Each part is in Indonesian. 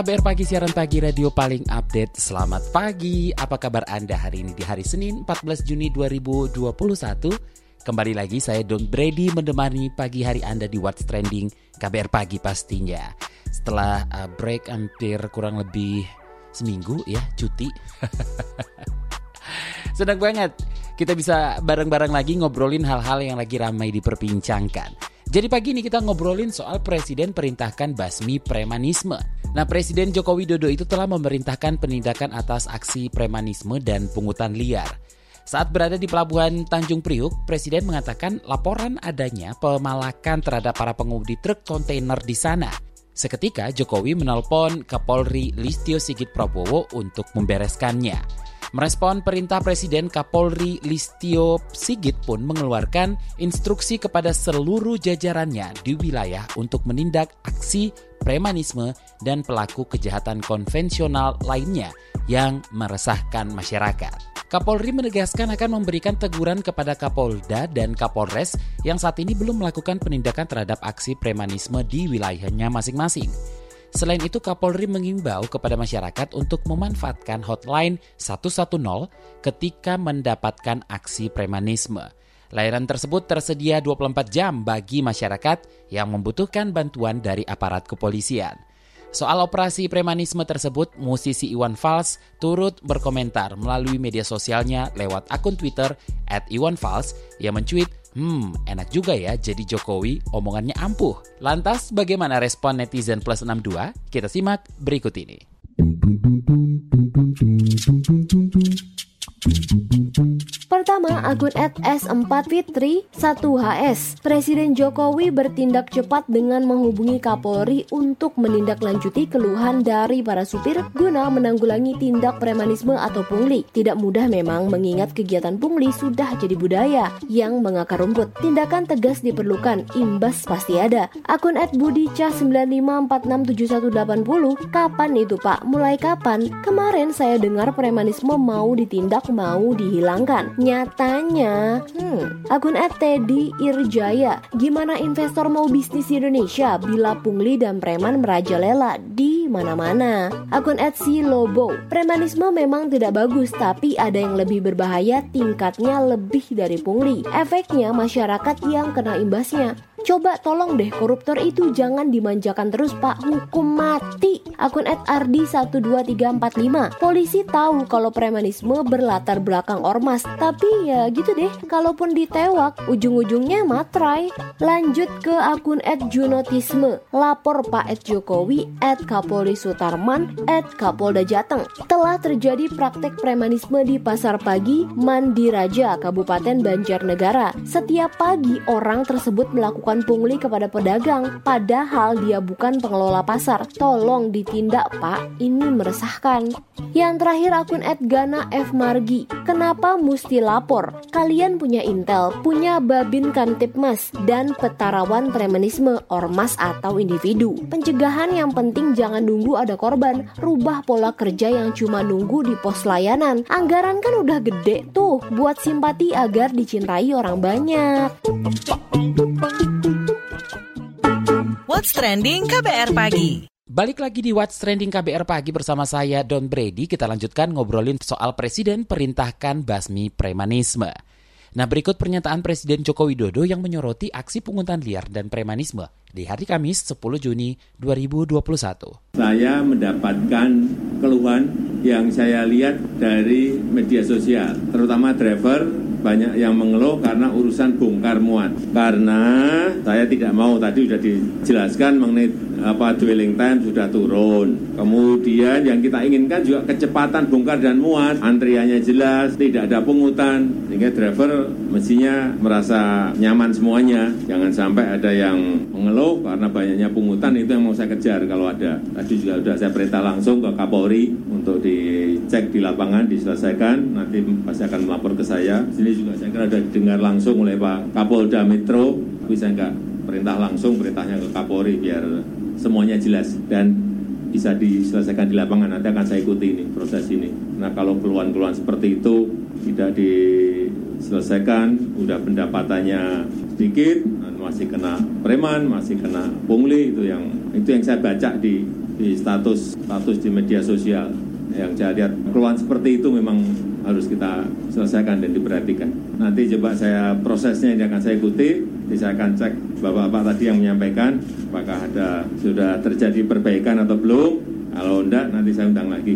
KBR Pagi, siaran pagi radio paling update. Selamat pagi, apa kabar Anda hari ini di hari Senin 14 Juni 2021? Kembali lagi saya Don Brady menemani pagi hari Anda di What's Trending KBR Pagi pastinya. Setelah uh, break hampir kurang lebih seminggu ya, cuti. Senang banget kita bisa bareng-bareng lagi ngobrolin hal-hal yang lagi ramai diperbincangkan. Jadi pagi ini kita ngobrolin soal Presiden perintahkan basmi premanisme. Nah, Presiden Joko Widodo itu telah memerintahkan penindakan atas aksi premanisme dan pungutan liar. Saat berada di pelabuhan Tanjung Priuk, Presiden mengatakan laporan adanya pemalakan terhadap para pengemudi truk kontainer di sana. Seketika Jokowi menelpon Kapolri Listio Sigit Prabowo untuk membereskannya. Merespon perintah Presiden Kapolri Listio Sigit pun mengeluarkan instruksi kepada seluruh jajarannya di wilayah untuk menindak aksi premanisme dan pelaku kejahatan konvensional lainnya yang meresahkan masyarakat. Kapolri menegaskan akan memberikan teguran kepada Kapolda dan Kapolres yang saat ini belum melakukan penindakan terhadap aksi premanisme di wilayahnya masing-masing. Selain itu, Kapolri mengimbau kepada masyarakat untuk memanfaatkan hotline 110 ketika mendapatkan aksi premanisme. Layanan tersebut tersedia 24 jam bagi masyarakat yang membutuhkan bantuan dari aparat kepolisian. Soal operasi premanisme tersebut, musisi Iwan Fals turut berkomentar melalui media sosialnya lewat akun Twitter at Iwan Fals yang mencuit, Hmm, enak juga ya jadi Jokowi, omongannya ampuh. Lantas bagaimana respon netizen plus 62? Kita simak berikut ini. Pertama, akun at S4 Fitri 1HS. Presiden Jokowi bertindak cepat dengan menghubungi Kapolri untuk menindaklanjuti keluhan dari para supir guna menanggulangi tindak premanisme atau pungli. Tidak mudah memang mengingat kegiatan pungli sudah jadi budaya yang mengakar rumput. Tindakan tegas diperlukan, imbas pasti ada. Akun at Budica 95467180, kapan itu Pak? Mulai kapan? Kemarin saya dengar premanisme mau ditindak, mau dihilangkan. Nyatanya, hmm, akun @teddy Irjaya, gimana investor mau bisnis di Indonesia bila pungli dan preman merajalela di mana-mana? Akun @silobo, premanisme memang tidak bagus, tapi ada yang lebih berbahaya, tingkatnya lebih dari pungli. Efeknya masyarakat yang kena imbasnya. Coba tolong deh koruptor itu jangan dimanjakan terus pak. Hukum mati. Akun at Ardi 12345 Polisi tahu kalau premanisme berlatar belakang ormas. Tapi ya gitu deh Kalaupun ditewak ujung-ujungnya matrai. Lanjut ke akun at Junotisme. Lapor Pak Ed Jokowi At Kapolri Sutarman At Kapolda Jateng. Telah terjadi praktek premanisme di Pasar Pagi Mandiraja Kabupaten Banjarnegara. Setiap pagi orang tersebut melakukan melakukan pungli kepada pedagang padahal dia bukan pengelola pasar. Tolong ditindak, Pak. Ini meresahkan. Yang terakhir akun @gana F Margi. Kenapa mesti lapor? Kalian punya intel, punya Babin Kamtipmas dan petarawan premanisme ormas atau individu. Pencegahan yang penting jangan nunggu ada korban. Rubah pola kerja yang cuma nunggu di pos layanan. Anggaran kan udah gede tuh buat simpati agar dicintai orang banyak. What's Trending KBR Pagi. Balik lagi di What's Trending KBR Pagi bersama saya Don Brady. Kita lanjutkan ngobrolin soal Presiden perintahkan basmi premanisme. Nah berikut pernyataan Presiden Joko Widodo yang menyoroti aksi pungutan liar dan premanisme di hari Kamis 10 Juni 2021. Saya mendapatkan keluhan yang saya lihat dari media sosial, terutama driver banyak yang mengeluh karena urusan bongkar muat. Karena saya tidak mau tadi sudah dijelaskan mengenai apa dwelling time sudah turun. Kemudian yang kita inginkan juga kecepatan bongkar dan muat, antriannya jelas, tidak ada pungutan, sehingga driver mestinya merasa nyaman semuanya. Jangan sampai ada yang mengeluh karena banyaknya pungutan itu yang mau saya kejar kalau ada. Tadi juga sudah saya perintah langsung ke Kapolri untuk dicek di lapangan, diselesaikan, nanti pasti akan melapor ke saya. Sini juga saya kira sudah didengar langsung oleh Pak Kapolda Metro, tapi saya enggak perintah langsung, perintahnya ke Kapolri biar semuanya jelas dan bisa diselesaikan di lapangan. Nanti akan saya ikuti ini proses ini. Nah kalau keluhan-keluhan seperti itu tidak diselesaikan, udah pendapatannya sedikit, masih kena preman, masih kena pungli itu yang itu yang saya baca di di status status di media sosial yang saya lihat keluhan seperti itu memang harus kita selesaikan dan diperhatikan. Nanti coba saya prosesnya ini akan saya ikuti, nanti saya akan cek bapak-bapak tadi yang menyampaikan apakah ada sudah terjadi perbaikan atau belum. Kalau enggak nanti saya undang lagi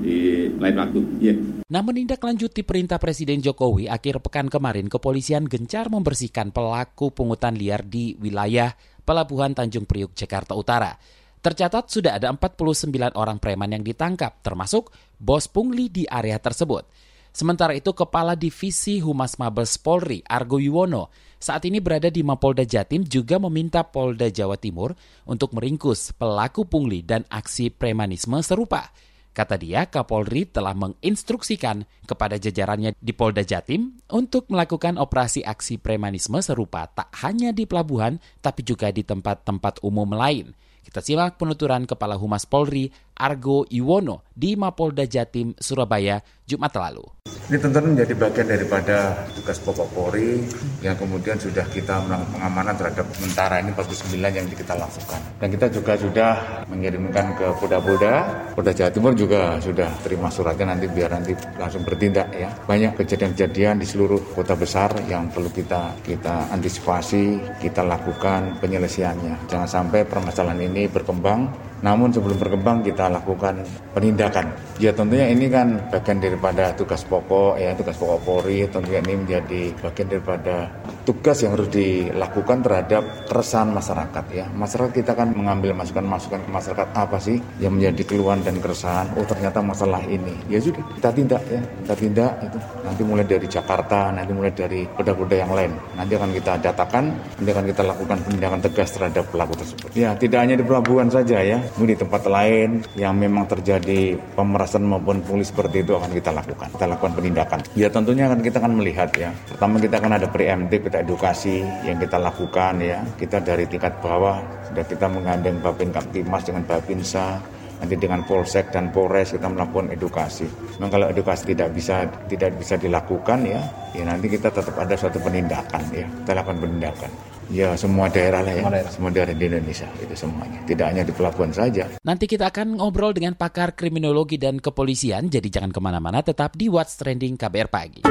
di lain waktu. Yeah. Nah, menindaklanjuti perintah Presiden Jokowi, akhir pekan kemarin kepolisian gencar membersihkan pelaku pungutan liar di wilayah Pelabuhan Tanjung Priuk, Jakarta Utara. Tercatat sudah ada 49 orang preman yang ditangkap, termasuk bos pungli di area tersebut. Sementara itu, Kepala Divisi Humas Mabes Polri, Argo Yuwono, saat ini berada di Mapolda Jatim juga meminta Polda Jawa Timur untuk meringkus pelaku pungli dan aksi premanisme serupa. Kata dia, Kapolri telah menginstruksikan kepada jajarannya di Polda Jatim untuk melakukan operasi aksi premanisme serupa tak hanya di pelabuhan, tapi juga di tempat-tempat umum lain. Kita simak penuturan Kepala Humas Polri Argo Iwono di Mapolda Jatim, Surabaya, Jumat lalu. Ini tentu menjadi bagian daripada tugas pokok Polri yang kemudian sudah kita melakukan pengamanan terhadap sementara ini 49 yang kita lakukan. Dan kita juga sudah mengirimkan ke Polda-Polda, Polda Jawa Timur juga sudah terima suratnya nanti biar nanti langsung bertindak ya. Banyak kejadian-kejadian di seluruh kota besar yang perlu kita kita antisipasi, kita lakukan penyelesaiannya. Jangan sampai permasalahan ini berkembang namun sebelum berkembang kita lakukan penindakan. Ya tentunya ini kan bagian daripada tugas pokok ya tugas pokok Polri tentunya ini menjadi bagian daripada tugas yang harus dilakukan terhadap keresahan masyarakat ya. Masyarakat kita kan mengambil masukan-masukan ke masyarakat apa sih yang menjadi keluhan dan keresahan. Oh ternyata masalah ini. Ya sudah kita tindak ya. Kita tindak itu. Nanti mulai dari Jakarta, nanti mulai dari kota-kota yang lain. Nanti akan kita datakan, nanti akan kita lakukan penindakan tegas terhadap pelaku tersebut. Ya tidak hanya di pelabuhan saja ya di tempat lain yang memang terjadi pemerasan maupun pungli seperti itu akan kita lakukan. Kita lakukan penindakan. Ya tentunya akan kita akan melihat ya. Pertama kita akan ada preemptif, kita edukasi yang kita lakukan ya. Kita dari tingkat bawah sudah kita menggandeng Babin Kaptimas dengan Babinsa, nanti dengan Polsek dan Polres kita melakukan edukasi. Memang kalau edukasi tidak bisa tidak bisa dilakukan ya, ya nanti kita tetap ada suatu penindakan ya, kita lakukan penindakan. Ya semua daerah lah ya, semua daerah, semua daerah di Indonesia itu semuanya. Tidak hanya di pelabuhan saja. Nanti kita akan ngobrol dengan pakar kriminologi dan kepolisian, jadi jangan ke mana-mana, tetap di What's Trending KBR Pagi.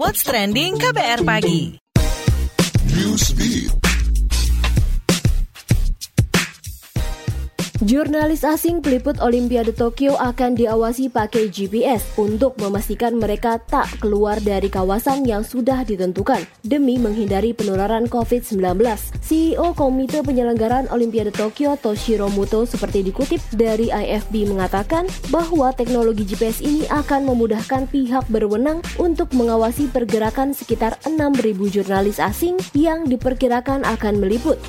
What's Trending KBR Pagi. New speed. Jurnalis asing peliput Olimpiade Tokyo akan diawasi pakai GPS untuk memastikan mereka tak keluar dari kawasan yang sudah ditentukan demi menghindari penularan COVID-19. CEO Komite Penyelenggaraan Olimpiade Tokyo Toshiro Muto seperti dikutip dari IFB mengatakan bahwa teknologi GPS ini akan memudahkan pihak berwenang untuk mengawasi pergerakan sekitar 6.000 jurnalis asing yang diperkirakan akan meliput.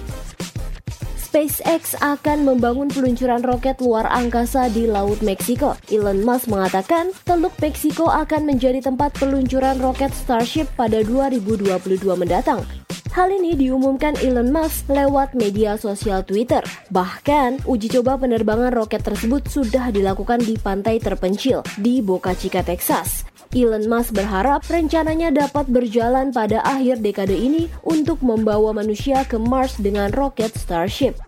SpaceX akan membangun peluncuran roket luar angkasa di Laut Meksiko. Elon Musk mengatakan Teluk Meksiko akan menjadi tempat peluncuran roket Starship pada 2022 mendatang. Hal ini diumumkan Elon Musk lewat media sosial Twitter. Bahkan, uji coba penerbangan roket tersebut sudah dilakukan di pantai terpencil di Boca Chica, Texas. Elon Musk berharap rencananya dapat berjalan pada akhir dekade ini untuk membawa manusia ke Mars dengan roket Starship.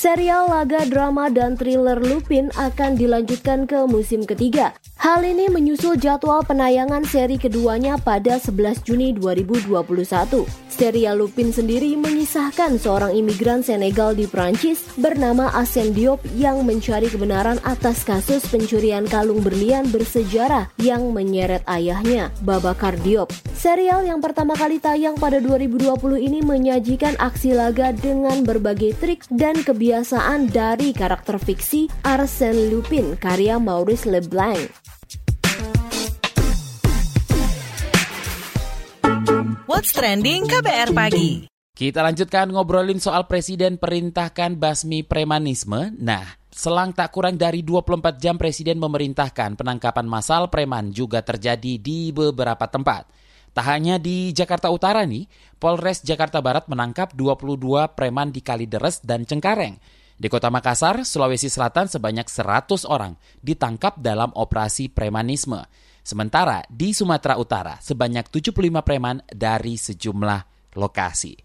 Serial laga drama dan thriller Lupin akan dilanjutkan ke musim ketiga. Hal ini menyusul jadwal penayangan seri keduanya pada 11 Juni 2021. Serial Lupin sendiri mengisahkan seorang imigran Senegal di Prancis bernama Asen Diop yang mencari kebenaran atas kasus pencurian kalung berlian bersejarah yang menyeret ayahnya, Babakar Diop. Serial yang pertama kali tayang pada 2020 ini menyajikan aksi laga dengan berbagai trik dan kebiasaan dari karakter fiksi Arsène Lupin karya Maurice Leblanc. What's Trending KBR Pagi. Kita lanjutkan ngobrolin soal Presiden perintahkan basmi premanisme. Nah, selang tak kurang dari 24 jam Presiden memerintahkan penangkapan massal preman juga terjadi di beberapa tempat. Tak hanya di Jakarta Utara nih, Polres Jakarta Barat menangkap 22 preman di Kalideres dan Cengkareng. Di kota Makassar, Sulawesi Selatan sebanyak 100 orang ditangkap dalam operasi premanisme. Sementara di Sumatera Utara sebanyak 75 preman dari sejumlah lokasi.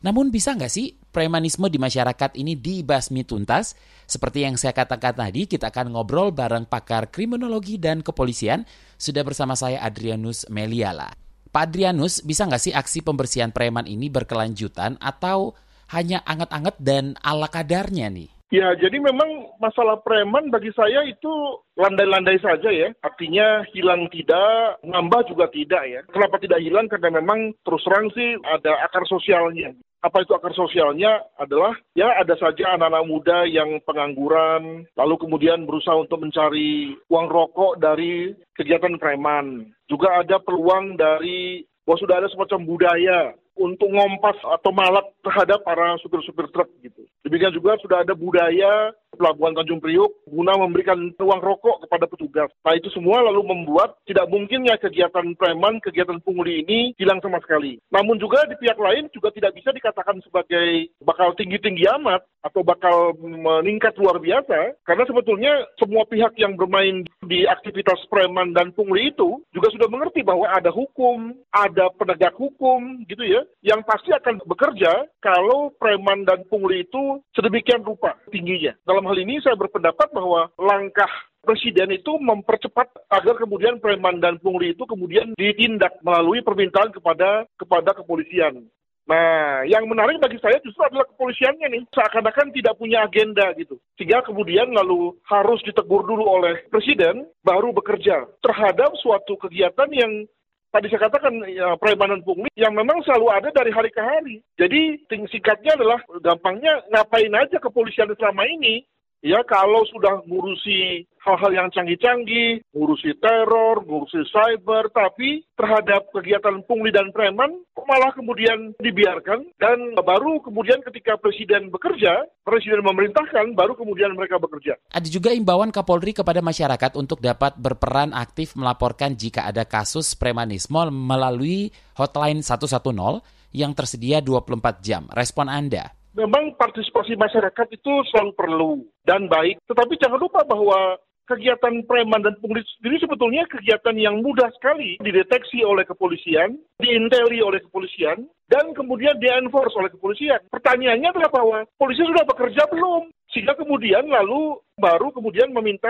Namun bisa nggak sih premanisme di masyarakat ini dibasmi tuntas? Seperti yang saya katakan tadi, kita akan ngobrol bareng pakar kriminologi dan kepolisian. Sudah bersama saya Adrianus Meliala. Pak Adrianus, bisa nggak sih aksi pembersihan preman ini berkelanjutan atau hanya anget-anget dan ala kadarnya nih? Ya, jadi memang masalah preman bagi saya itu landai-landai saja ya. Artinya hilang tidak, nambah juga tidak ya. Kenapa tidak hilang? Karena memang terus terang sih ada akar sosialnya. Apa itu akar sosialnya? Adalah ya ada saja anak-anak muda yang pengangguran, lalu kemudian berusaha untuk mencari uang rokok dari kegiatan preman. Juga ada peluang dari bahwa sudah ada semacam budaya untuk ngompas atau malak terhadap para supir-supir truk gitu. Demikian juga sudah ada budaya Pelabuhan Tanjung Priuk guna memberikan uang rokok kepada petugas. Nah itu semua lalu membuat tidak mungkinnya kegiatan preman, kegiatan pungli ini hilang sama sekali. Namun juga di pihak lain juga tidak bisa dikatakan sebagai bakal tinggi-tinggi amat atau bakal meningkat luar biasa karena sebetulnya semua pihak yang bermain di aktivitas preman dan pungli itu juga sudah mengerti bahwa ada hukum, ada penegak hukum gitu ya yang pasti akan bekerja kalau preman dan pungli itu sedemikian rupa tingginya. Dalam hal ini saya berpendapat bahwa langkah Presiden itu mempercepat agar kemudian preman dan pungli itu kemudian ditindak melalui permintaan kepada kepada kepolisian. Nah, yang menarik bagi saya justru adalah kepolisiannya nih, seakan-akan tidak punya agenda gitu. Sehingga kemudian lalu harus ditegur dulu oleh presiden, baru bekerja terhadap suatu kegiatan yang tadi saya katakan ya, preman pungli yang memang selalu ada dari hari ke hari. Jadi singkatnya adalah gampangnya ngapain aja kepolisian selama ini ya kalau sudah ngurusi hal-hal yang canggih-canggih, ngurusi teror, ngurusi cyber, tapi terhadap kegiatan pungli dan preman malah kemudian dibiarkan dan baru kemudian ketika presiden bekerja, presiden memerintahkan, baru kemudian mereka bekerja. Ada juga imbauan Kapolri kepada masyarakat untuk dapat berperan aktif melaporkan jika ada kasus premanisme melalui hotline 110 yang tersedia 24 jam. Respon Anda? Memang partisipasi masyarakat itu selalu perlu dan baik. Tetapi jangan lupa bahwa kegiatan preman dan pungli sendiri sebetulnya kegiatan yang mudah sekali dideteksi oleh kepolisian, diinteli oleh kepolisian, dan kemudian di-enforce oleh kepolisian. Pertanyaannya adalah bahwa polisi sudah bekerja belum? Sehingga kemudian lalu baru kemudian meminta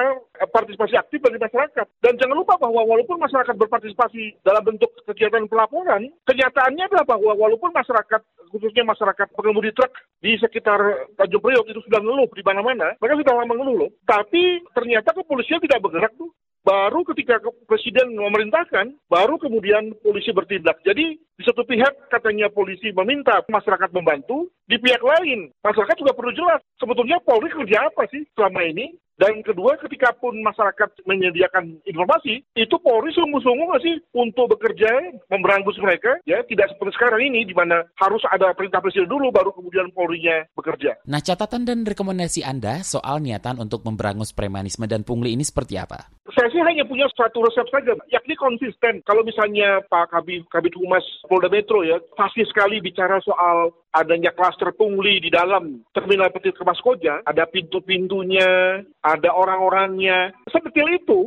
partisipasi aktif dari masyarakat. Dan jangan lupa bahwa walaupun masyarakat berpartisipasi dalam bentuk kegiatan pelaporan, kenyataannya adalah bahwa walaupun masyarakat, khususnya masyarakat pengemudi truk di sekitar Tanjung Priok itu sudah ngeluh di mana-mana, mereka sudah lama ngeluh loh. Tapi ternyata kepolisian tidak bergerak tuh. Baru ketika presiden memerintahkan, baru kemudian polisi bertindak. Jadi di satu pihak katanya polisi meminta masyarakat membantu, di pihak lain masyarakat juga perlu jelas sebetulnya Polri kerja apa sih selama ini dan kedua, ketika pun masyarakat menyediakan informasi, itu Polri sungguh-sungguh nggak sih untuk bekerja, memberangus mereka? Ya, tidak seperti sekarang ini, di mana harus ada perintah presiden dulu, baru kemudian Polri-nya bekerja. Nah, catatan dan rekomendasi Anda soal niatan untuk memberangus premanisme dan pungli ini seperti apa? Saya sih hanya punya satu resep saja, yakni konsisten. Kalau misalnya Pak Kabit, Kabit Humas Polda Metro ya, pasti sekali bicara soal adanya klaster pungli di dalam terminal Petit Kemas Koja, ada pintu-pintunya, ada orang-orangnya. Sedetil itu,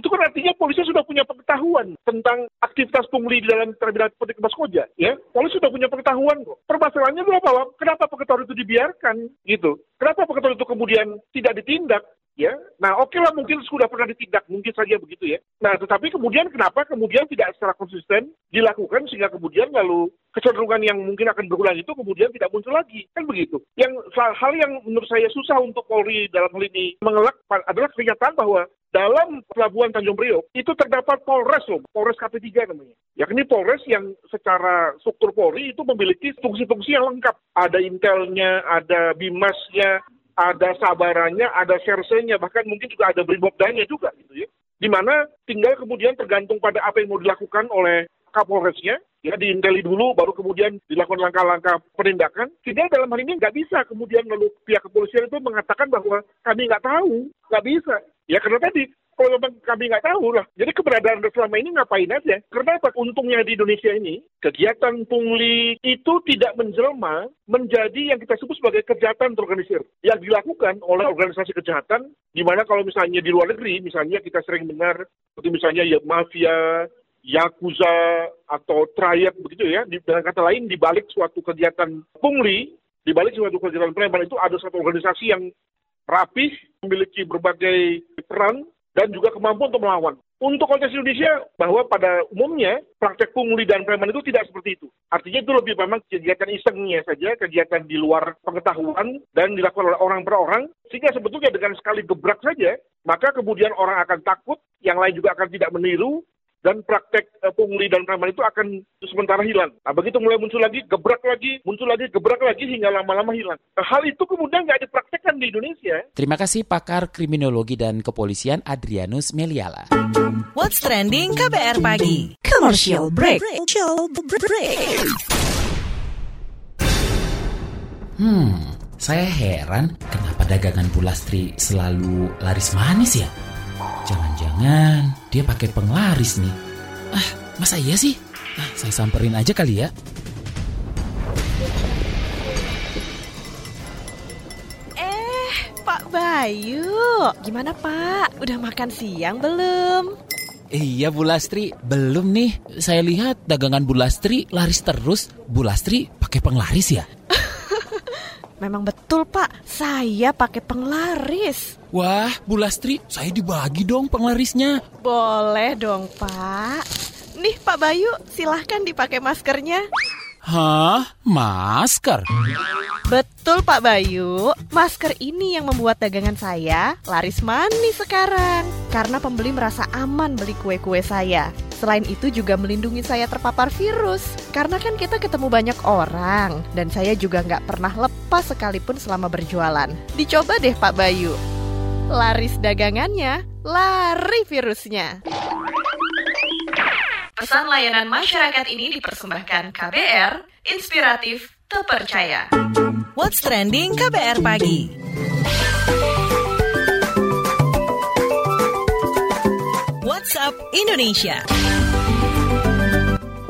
itu kan artinya polisi sudah punya pengetahuan tentang aktivitas pungli di dalam terminal Petit Kemas Koja, ya. Polisi sudah punya pengetahuan kok. Permasalahannya adalah bahwa kenapa pengetahuan itu dibiarkan, gitu. Kenapa pengetahuan itu kemudian tidak ditindak? ya. Nah, oke lah mungkin sudah pernah ditindak, mungkin saja begitu ya. Nah, tetapi kemudian kenapa kemudian tidak secara konsisten dilakukan sehingga kemudian lalu kecenderungan yang mungkin akan berulang itu kemudian tidak muncul lagi. Kan begitu. Yang hal yang menurut saya susah untuk Polri dalam hal ini mengelak adalah kenyataan bahwa dalam pelabuhan Tanjung Priok itu terdapat Polres loh, Polres KP3 namanya. Yakni Polres yang secara struktur Polri itu memiliki fungsi-fungsi yang lengkap. Ada intelnya, ada bimasnya, ada sabarannya, ada sersenya, bahkan mungkin juga ada brimobdanya juga gitu ya. Di mana tinggal kemudian tergantung pada apa yang mau dilakukan oleh Kapolresnya, ya diinteli dulu, baru kemudian dilakukan langkah-langkah penindakan. Tidak dalam hal ini nggak bisa kemudian lalu pihak kepolisian itu mengatakan bahwa kami nggak tahu, nggak bisa. Ya karena tadi kalau memang kami nggak tahu lah. Jadi keberadaan selama ini ngapain aja? Karena apa? Untungnya di Indonesia ini, kegiatan pungli itu tidak menjelma menjadi yang kita sebut sebagai kejahatan terorganisir. Yang dilakukan oleh organisasi kejahatan, di mana kalau misalnya di luar negeri, misalnya kita sering dengar, seperti misalnya ya mafia, yakuza, atau triad begitu ya. Dengan kata lain, di balik suatu kegiatan pungli, di balik suatu kegiatan preman itu ada satu organisasi yang rapih, memiliki berbagai peran, dan juga kemampuan untuk melawan. Untuk konteks Indonesia, bahwa pada umumnya praktek pungli dan preman itu tidak seperti itu. Artinya itu lebih memang kegiatan isengnya saja, kegiatan di luar pengetahuan dan dilakukan oleh orang per orang, sehingga sebetulnya dengan sekali gebrak saja, maka kemudian orang akan takut, yang lain juga akan tidak meniru, dan praktek uh, pungli dan preman itu akan sementara hilang. Nah, begitu mulai muncul lagi, gebrak lagi, muncul lagi, gebrak lagi hingga lama-lama hilang. Nah, hal itu kemudian nggak dipraktekkan di Indonesia. Terima kasih pakar kriminologi dan kepolisian Adrianus Meliala. What's trending KBR pagi? Commercial break. Hmm, saya heran kenapa dagangan Bulastri selalu laris manis ya? Jangan-jangan dia pakai penglaris nih. Ah, masa iya sih? Ah, saya samperin aja kali ya. Eh, Pak Bayu, gimana Pak? Udah makan siang belum? Iya Bu Lastri, belum nih. Saya lihat dagangan Bu Lastri laris terus. Bu Lastri pakai penglaris ya? Memang betul Pak, saya pakai penglaris. Wah, Bu Lastri, saya dibagi dong penglarisnya. Boleh dong Pak. Nih Pak Bayu, silahkan dipakai maskernya. Hah? Masker? Betul Pak Bayu, masker ini yang membuat dagangan saya laris manis sekarang. Karena pembeli merasa aman beli kue-kue saya. Selain itu juga melindungi saya terpapar virus. Karena kan kita ketemu banyak orang. Dan saya juga nggak pernah lepas sekalipun selama berjualan. Dicoba deh Pak Bayu. Laris dagangannya, lari virusnya. Pesan layanan masyarakat ini dipersembahkan KBR, inspiratif, terpercaya. What's trending KBR pagi? WhatsApp Indonesia.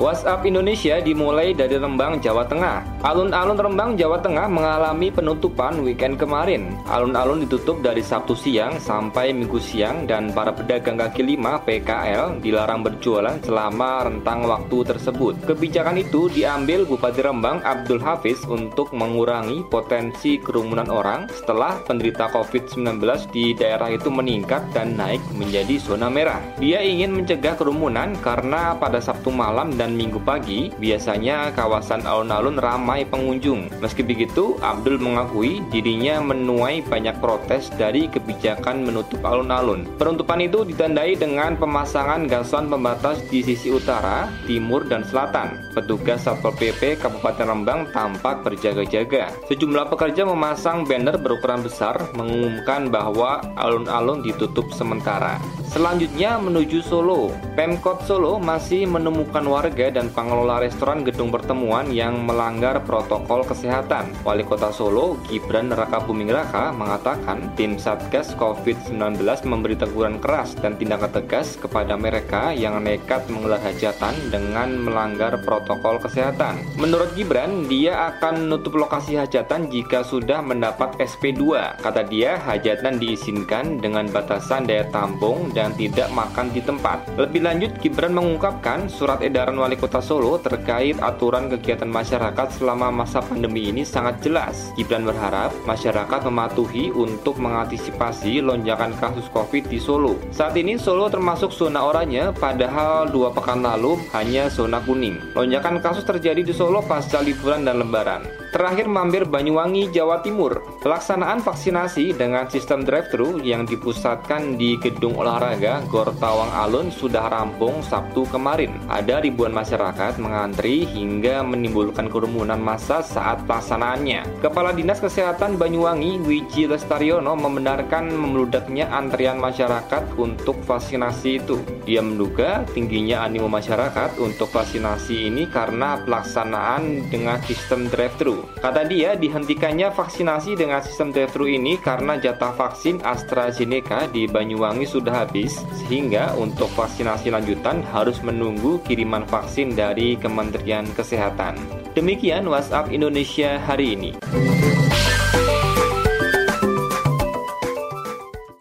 WhatsApp Indonesia dimulai dari Rembang, Jawa Tengah. Alun-alun Rembang, Jawa Tengah mengalami penutupan weekend kemarin. Alun-alun ditutup dari Sabtu siang sampai Minggu siang dan para pedagang kaki lima PKL dilarang berjualan selama rentang waktu tersebut. Kebijakan itu diambil Bupati Rembang Abdul Hafiz untuk mengurangi potensi kerumunan orang setelah penderita COVID-19 di daerah itu meningkat dan naik menjadi zona merah. Dia ingin mencegah kerumunan karena pada Sabtu malam dan Minggu pagi, biasanya kawasan alun-alun ramai pengunjung. Meski begitu, Abdul mengakui dirinya menuai banyak protes dari kebijakan menutup alun-alun. Penutupan itu ditandai dengan pemasangan gasan pembatas di sisi utara, timur, dan selatan. Petugas Satpol PP Kabupaten Rembang tampak berjaga-jaga. Sejumlah pekerja memasang banner berukuran besar mengumumkan bahwa alun-alun ditutup sementara. Selanjutnya menuju Solo. Pemkot Solo masih menemukan warga dan pengelola restoran gedung pertemuan yang melanggar protokol kesehatan. Wali Kota Solo, Gibran Raka Buming Raka, mengatakan tim Satgas COVID-19 memberi teguran keras dan tindakan tegas kepada mereka yang nekat menggelar hajatan dengan melanggar protokol protokol kesehatan. Menurut Gibran, dia akan menutup lokasi hajatan jika sudah mendapat SP2. Kata dia, hajatan diizinkan dengan batasan daya tampung dan tidak makan di tempat. Lebih lanjut, Gibran mengungkapkan surat edaran Wali Kota Solo terkait aturan kegiatan masyarakat selama masa pandemi ini sangat jelas. Gibran berharap masyarakat mematuhi untuk mengantisipasi lonjakan kasus COVID di Solo. Saat ini Solo termasuk zona oranye, padahal dua pekan lalu hanya zona kuning. Lonjakan kasus terjadi di Solo pasca liburan dan lebaran. Terakhir mampir Banyuwangi, Jawa Timur. Pelaksanaan vaksinasi dengan sistem drive-thru yang dipusatkan di Gedung Olahraga Gor Tawang Alun sudah rampung Sabtu kemarin. Ada ribuan masyarakat mengantri hingga menimbulkan kerumunan massa saat pelaksanaannya. Kepala Dinas Kesehatan Banyuwangi, Wiji Lestariono membenarkan membludaknya antrian masyarakat untuk vaksinasi itu. Dia menduga tingginya animo masyarakat untuk vaksinasi ini karena pelaksanaan dengan sistem drive-thru. Kata dia, dihentikannya vaksinasi dengan sistem drive-thru ini karena jatah vaksin AstraZeneca di Banyuwangi sudah habis, sehingga untuk vaksinasi lanjutan harus menunggu kiriman vaksin dari Kementerian Kesehatan. Demikian WhatsApp Indonesia hari ini.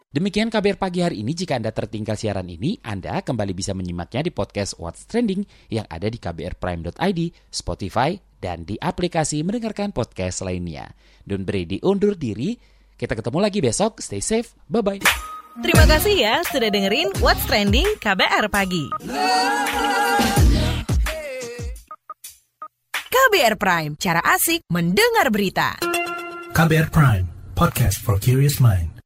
Demikian kabar pagi hari ini. Jika Anda tertinggal siaran ini, Anda kembali bisa menyimaknya di podcast What's Trending yang ada di kbrprime.id, Spotify, dan di aplikasi mendengarkan podcast lainnya. Don't beri diundur diri. Kita ketemu lagi besok. Stay safe. Bye-bye. Terima kasih ya sudah dengerin What's Trending KBR Pagi. KBR Prime, cara asik mendengar berita. KBR Prime, podcast for curious mind.